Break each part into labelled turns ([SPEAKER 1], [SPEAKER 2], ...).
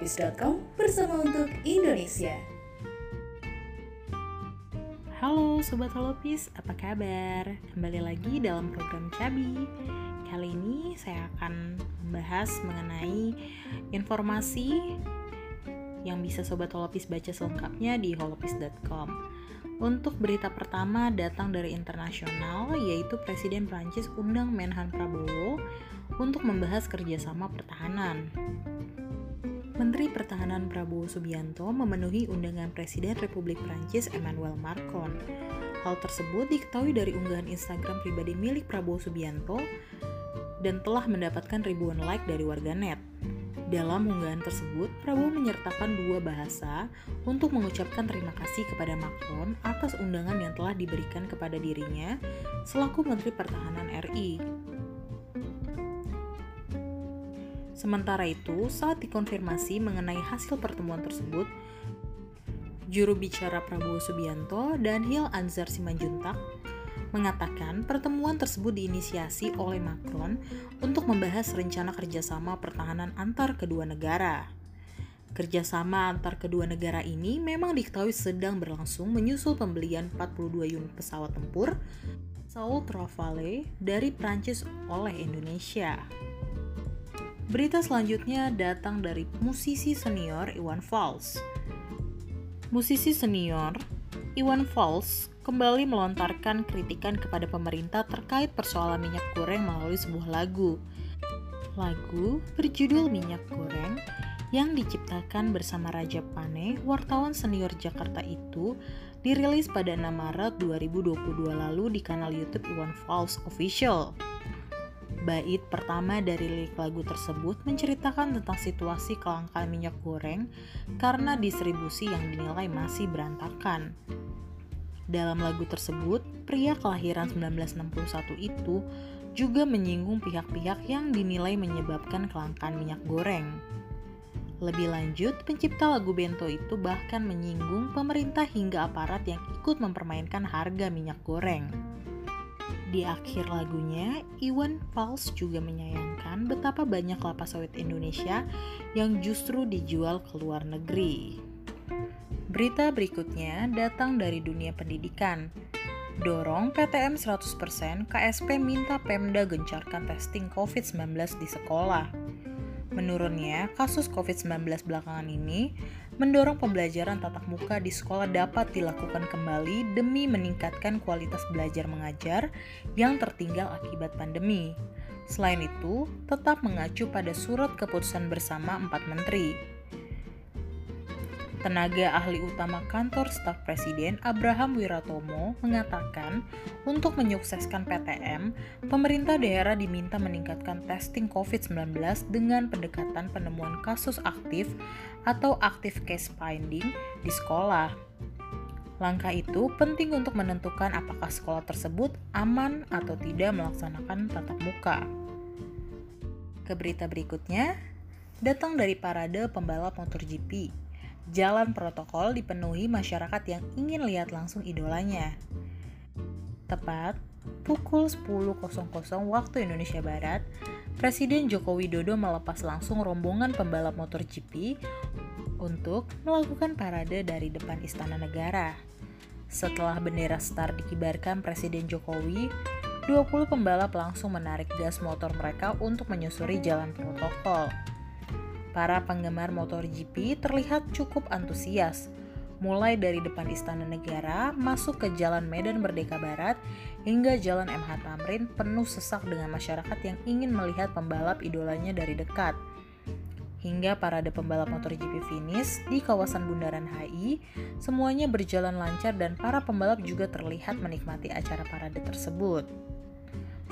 [SPEAKER 1] holopis.com bersama untuk Indonesia.
[SPEAKER 2] Halo Sobat Holopis, apa kabar? Kembali lagi dalam program Cabi Kali ini saya akan membahas mengenai informasi yang bisa Sobat Holopis baca selengkapnya di holopis.com untuk berita pertama datang dari internasional, yaitu Presiden Prancis undang Menhan Prabowo untuk membahas kerjasama pertahanan. Menteri Pertahanan Prabowo Subianto memenuhi undangan Presiden Republik Prancis Emmanuel Macron. Hal tersebut diketahui dari unggahan Instagram pribadi milik Prabowo Subianto dan telah mendapatkan ribuan like dari warganet. Dalam unggahan tersebut, Prabowo menyertakan dua bahasa untuk mengucapkan terima kasih kepada Macron atas undangan yang telah diberikan kepada dirinya selaku Menteri Pertahanan RI. Sementara itu, saat dikonfirmasi mengenai hasil pertemuan tersebut, juru bicara Prabowo Subianto, Daniel Anzar Simanjuntak, mengatakan pertemuan tersebut diinisiasi oleh Macron untuk membahas rencana kerjasama pertahanan antar kedua negara. Kerjasama antar kedua negara ini memang diketahui sedang berlangsung menyusul pembelian 42 unit pesawat tempur Saul Rafale dari Prancis oleh Indonesia. Berita selanjutnya datang dari musisi senior Iwan Fals. Musisi senior Iwan Fals kembali melontarkan kritikan kepada pemerintah terkait persoalan minyak goreng melalui sebuah lagu. Lagu berjudul Minyak Goreng yang diciptakan bersama Raja Pane, wartawan senior Jakarta itu, dirilis pada 6 Maret 2022 lalu di kanal YouTube Iwan Fals Official. Bait pertama dari lirik lagu tersebut menceritakan tentang situasi kelangkaan minyak goreng karena distribusi yang dinilai masih berantakan. Dalam lagu tersebut, pria kelahiran 1961 itu juga menyinggung pihak-pihak yang dinilai menyebabkan kelangkaan minyak goreng. Lebih lanjut, pencipta lagu Bento itu bahkan menyinggung pemerintah hingga aparat yang ikut mempermainkan harga minyak goreng. Di akhir lagunya, Iwan Fals juga menyayangkan betapa banyak kelapa sawit Indonesia yang justru dijual ke luar negeri. Berita berikutnya datang dari dunia pendidikan. Dorong PTM 100%, KSP minta Pemda gencarkan testing COVID-19 di sekolah. Menurunnya, kasus COVID-19 belakangan ini mendorong pembelajaran tatap muka di sekolah dapat dilakukan kembali demi meningkatkan kualitas belajar mengajar yang tertinggal akibat pandemi. Selain itu, tetap mengacu pada surat keputusan bersama empat menteri. Tenaga ahli utama kantor staf presiden Abraham Wiratomo mengatakan, untuk menyukseskan PTM, pemerintah daerah diminta meningkatkan testing COVID-19 dengan pendekatan penemuan kasus aktif atau active case finding di sekolah. Langkah itu penting untuk menentukan apakah sekolah tersebut aman atau tidak melaksanakan tatap muka. Ke berita berikutnya, datang dari parade pembalap MotoGP jalan protokol dipenuhi masyarakat yang ingin lihat langsung idolanya. Tepat pukul 10.00 waktu Indonesia Barat, Presiden Joko Widodo melepas langsung rombongan pembalap motor GP untuk melakukan parade dari depan Istana Negara. Setelah bendera star dikibarkan Presiden Jokowi, 20 pembalap langsung menarik gas motor mereka untuk menyusuri jalan protokol. Para penggemar motor GP terlihat cukup antusias, mulai dari depan Istana Negara masuk ke Jalan Medan Merdeka Barat hingga Jalan MH Tamrin penuh sesak dengan masyarakat yang ingin melihat pembalap idolanya dari dekat. Hingga parade pembalap motor GP finish di kawasan Bundaran HI, semuanya berjalan lancar dan para pembalap juga terlihat menikmati acara parade tersebut.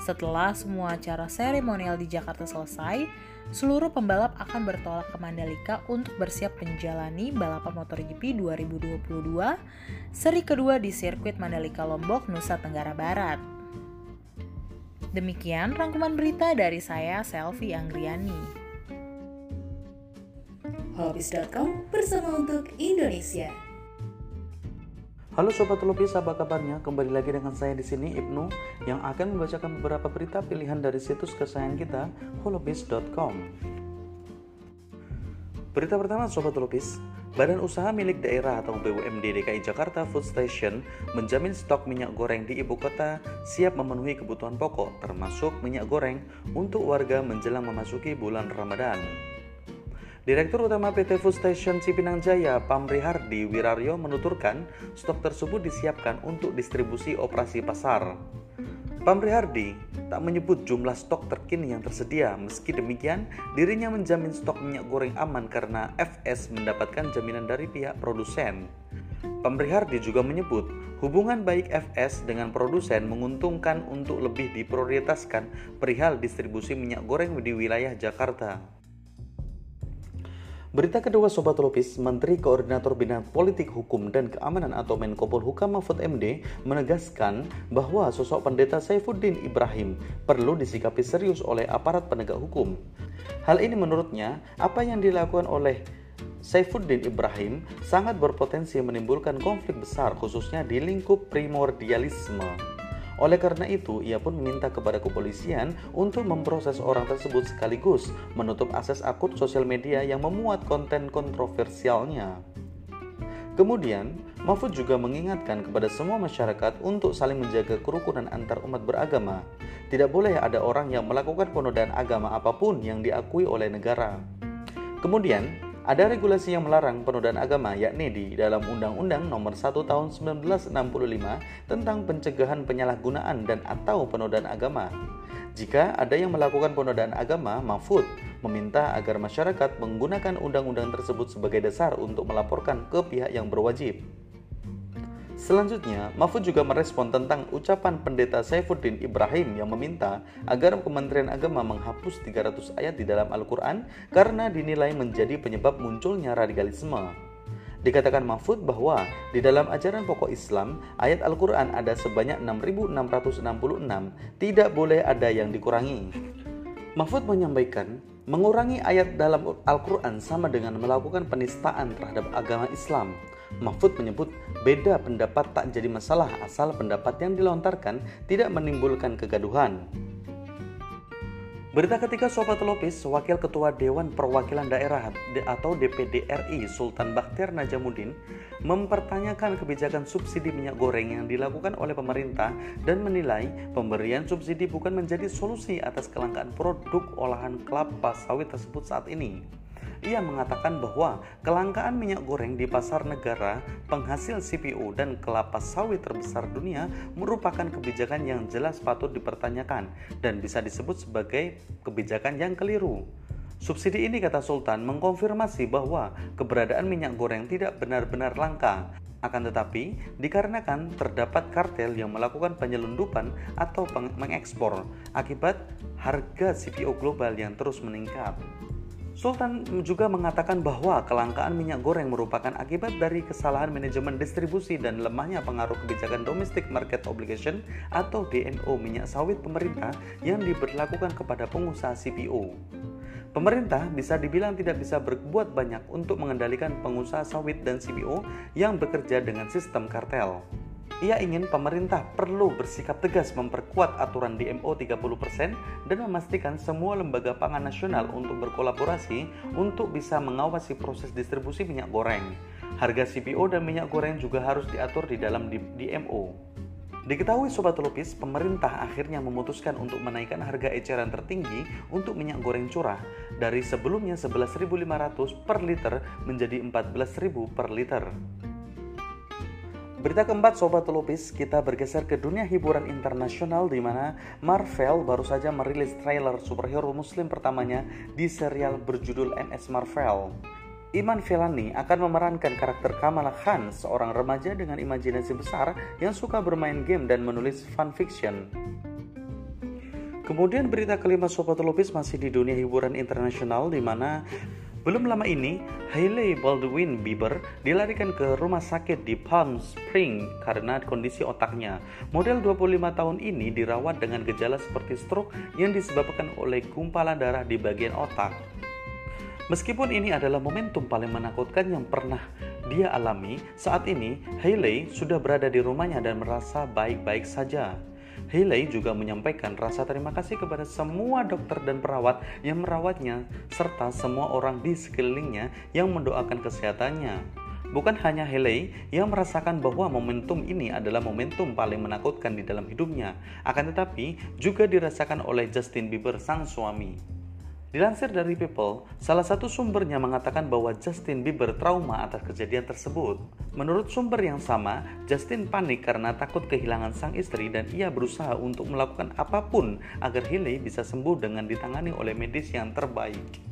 [SPEAKER 2] Setelah semua acara seremonial di Jakarta selesai, seluruh pembalap akan bertolak ke Mandalika untuk bersiap menjalani balapan MotoGP 2022 seri kedua di sirkuit Mandalika Lombok, Nusa Tenggara Barat. Demikian rangkuman berita dari saya, Selvi Anggriani.
[SPEAKER 1] Hobbies.com bersama untuk Indonesia.
[SPEAKER 3] Halo sobat Lupis, apa kabarnya? Kembali lagi dengan saya di sini Ibnu yang akan membacakan beberapa berita pilihan dari situs kesayangan kita holobis.com. Berita pertama Sobat Lupis, Badan Usaha Milik Daerah atau BUMD DKI Jakarta Food Station menjamin stok minyak goreng di ibu kota siap memenuhi kebutuhan pokok termasuk minyak goreng untuk warga menjelang memasuki bulan Ramadan. Direktur Utama PT Food Station Cipinang Jaya, Pamri Hardi Wiraryo menuturkan stok tersebut disiapkan untuk distribusi operasi pasar. Pamri Hardi tak menyebut jumlah stok terkini yang tersedia. Meski demikian, dirinya menjamin stok minyak goreng aman karena FS mendapatkan jaminan dari pihak produsen. Pamri Hardi juga menyebut hubungan baik FS dengan produsen menguntungkan untuk lebih diprioritaskan perihal distribusi minyak goreng di wilayah Jakarta. Berita kedua Sobat Lupis, Menteri Koordinator Bidang Politik Hukum dan Keamanan atau Menko Polhukam Mahfud MD menegaskan bahwa sosok pendeta Saifuddin Ibrahim perlu disikapi serius oleh aparat penegak hukum. Hal ini menurutnya, apa yang dilakukan oleh Saifuddin Ibrahim sangat berpotensi menimbulkan konflik besar khususnya di lingkup primordialisme. Oleh karena itu, ia pun meminta kepada kepolisian untuk memproses orang tersebut sekaligus menutup akses akun sosial media yang memuat konten kontroversialnya. Kemudian, Mahfud juga mengingatkan kepada semua masyarakat untuk saling menjaga kerukunan antar umat beragama. Tidak boleh ada orang yang melakukan penodaan agama apa pun yang diakui oleh negara. Kemudian, ada regulasi yang melarang penodaan agama yakni di dalam Undang-Undang Nomor 1 Tahun 1965 tentang pencegahan penyalahgunaan dan atau penodaan agama. Jika ada yang melakukan penodaan agama, Mahfud meminta agar masyarakat menggunakan undang-undang tersebut sebagai dasar untuk melaporkan ke pihak yang berwajib. Selanjutnya, Mahfud juga merespon tentang ucapan pendeta Saifuddin Ibrahim yang meminta agar Kementerian Agama menghapus 300 ayat di dalam Al-Quran karena dinilai menjadi penyebab munculnya radikalisme. Dikatakan Mahfud bahwa di dalam ajaran pokok Islam, ayat Al-Quran ada sebanyak 6.666, tidak boleh ada yang dikurangi. Mahfud menyampaikan, mengurangi ayat dalam Al-Quran sama dengan melakukan penistaan terhadap agama Islam. Mahfud menyebut beda pendapat tak jadi masalah asal pendapat yang dilontarkan tidak menimbulkan kegaduhan. Berita ketiga Sobat Lopis, Wakil Ketua Dewan Perwakilan Daerah atau DPD RI Sultan Bakhtiar Najamuddin mempertanyakan kebijakan subsidi minyak goreng yang dilakukan oleh pemerintah dan menilai pemberian subsidi bukan menjadi solusi atas kelangkaan produk olahan kelapa sawit tersebut saat ini. Ia mengatakan bahwa kelangkaan minyak goreng di pasar negara, penghasil CPO dan kelapa sawit terbesar dunia merupakan kebijakan yang jelas patut dipertanyakan dan bisa disebut sebagai kebijakan yang keliru. Subsidi ini kata Sultan mengkonfirmasi bahwa keberadaan minyak goreng tidak benar-benar langka, akan tetapi, dikarenakan terdapat kartel yang melakukan penyelundupan atau mengekspor akibat harga CPO global yang terus meningkat. Sultan juga mengatakan bahwa kelangkaan minyak goreng merupakan akibat dari kesalahan manajemen distribusi dan lemahnya pengaruh kebijakan domestic market obligation atau DMO minyak sawit pemerintah yang diberlakukan kepada pengusaha CPO. Pemerintah bisa dibilang tidak bisa berbuat banyak untuk mengendalikan pengusaha sawit dan CPO yang bekerja dengan sistem kartel. Ia ingin pemerintah perlu bersikap tegas memperkuat aturan DMO 30% dan memastikan semua lembaga pangan nasional untuk berkolaborasi untuk bisa mengawasi proses distribusi minyak goreng. Harga CPO dan minyak goreng juga harus diatur di dalam DMO. Diketahui Sobat Lupis, pemerintah akhirnya memutuskan untuk menaikkan harga eceran tertinggi untuk minyak goreng curah dari sebelumnya 11.500 per liter menjadi 14.000 per liter. Berita keempat Sobat Lupis, kita bergeser ke dunia hiburan internasional di mana Marvel baru saja merilis trailer superhero muslim pertamanya di serial berjudul MS Marvel. Iman Velani akan memerankan karakter Kamala Khan, seorang remaja dengan imajinasi besar yang suka bermain game dan menulis fan fiction. Kemudian berita kelima Sobat Lupis masih di dunia hiburan internasional di mana belum lama ini, Hailey Baldwin Bieber dilarikan ke rumah sakit di Palm Spring karena kondisi otaknya. Model 25 tahun ini dirawat dengan gejala seperti stroke yang disebabkan oleh gumpalan darah di bagian otak. Meskipun ini adalah momentum paling menakutkan yang pernah dia alami, saat ini Hailey sudah berada di rumahnya dan merasa baik-baik saja. Haley juga menyampaikan rasa terima kasih kepada semua dokter dan perawat yang merawatnya serta semua orang di sekelilingnya yang mendoakan kesehatannya. Bukan hanya Haley yang merasakan bahwa momentum ini adalah momentum paling menakutkan di dalam hidupnya, akan tetapi juga dirasakan oleh Justin Bieber sang suami. Dilansir dari People, salah satu sumbernya mengatakan bahwa Justin Bieber trauma atas kejadian tersebut. Menurut sumber yang sama, Justin panik karena takut kehilangan sang istri dan ia berusaha untuk melakukan apa pun agar Hailey bisa sembuh dengan ditangani oleh medis yang terbaik.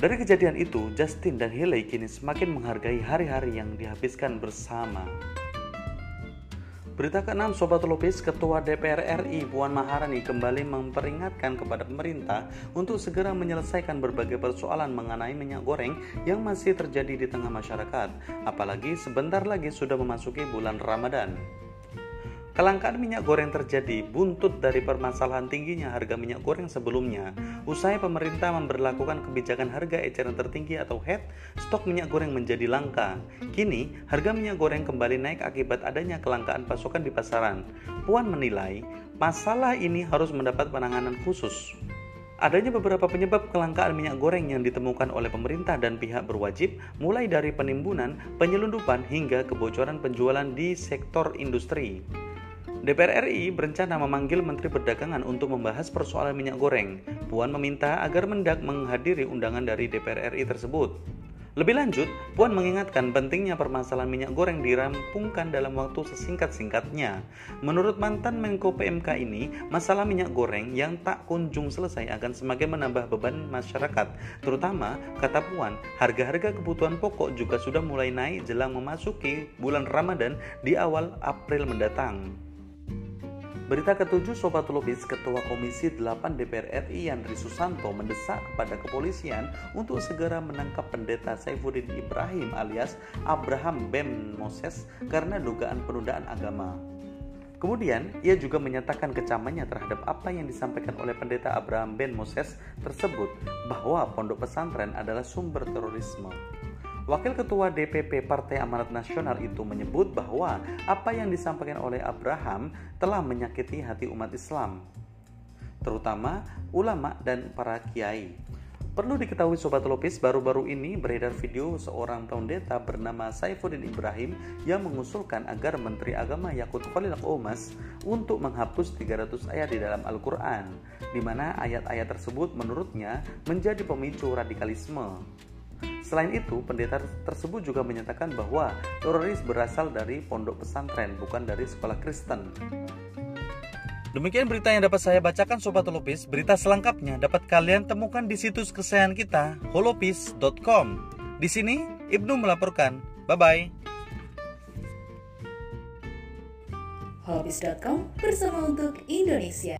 [SPEAKER 3] Dari kejadian itu, Justin dan Hailey kini semakin menghargai hari-hari yang dihabiskan bersama. Berita ke-6 Sobat Lopis, Ketua DPR RI Puan Maharani kembali memperingatkan kepada pemerintah untuk segera menyelesaikan berbagai persoalan mengenai minyak goreng yang masih terjadi di tengah masyarakat, apalagi sebentar lagi sudah memasuki bulan Ramadan. Kelangkaan minyak goreng terjadi buntut dari permasalahan tingginya harga minyak goreng sebelumnya. Usai pemerintah memperlakukan kebijakan harga eceran tertinggi atau HET, stok minyak goreng menjadi langka. Kini, harga minyak goreng kembali naik akibat adanya kelangkaan pasokan di pasaran. Puan menilai, masalah ini harus mendapat penanganan khusus. Adanya beberapa penyebab kelangkaan minyak goreng yang ditemukan oleh pemerintah dan pihak berwajib, mulai dari penimbunan, penyelundupan, hingga kebocoran penjualan di sektor industri. DPR RI berencana memanggil Menteri Perdagangan untuk membahas persoalan minyak goreng. Puan meminta agar Mendak menghadiri undangan dari DPR RI tersebut. Lebih lanjut, Puan mengingatkan pentingnya permasalahan minyak goreng dirampungkan dalam waktu sesingkat-singkatnya. Menurut mantan Menko PMK ini, masalah minyak goreng yang tak kunjung selesai akan semakin menambah beban masyarakat. Terutama, kata Puan, harga-harga kebutuhan pokok juga sudah mulai naik jelang memasuki bulan Ramadan di awal April mendatang. Berita ketujuh Sobat Lubis, Ketua Komisi 8 DPR RI Yandri Susanto mendesak kepada kepolisian untuk segera menangkap pendeta Saifuddin Ibrahim alias Abraham Ben Moses karena dugaan penundaan agama. Kemudian, ia juga menyatakan kecamannya terhadap apa yang disampaikan oleh pendeta Abraham Ben Moses tersebut bahwa pondok pesantren adalah sumber terorisme. Wakil Ketua DPP Partai Amanat Nasional itu menyebut bahwa apa yang disampaikan oleh Abraham telah menyakiti hati umat Islam, terutama ulama dan para kiai. Perlu diketahui Sobat Lopis, baru-baru ini beredar video seorang pendeta bernama Saifuddin Ibrahim yang mengusulkan agar Menteri Agama Yakut Khalil Omas untuk menghapus 300 ayat di dalam Al-Quran, di mana ayat-ayat tersebut menurutnya menjadi pemicu radikalisme. Selain itu, pendeta tersebut juga menyatakan bahwa teroris berasal dari pondok pesantren, bukan dari sekolah Kristen. Demikian berita yang dapat saya bacakan Sobat Holopis. Berita selengkapnya dapat kalian temukan di situs kesayangan kita, holopis.com. Di sini, Ibnu melaporkan. Bye-bye.
[SPEAKER 1] Holopis.com bersama untuk Indonesia.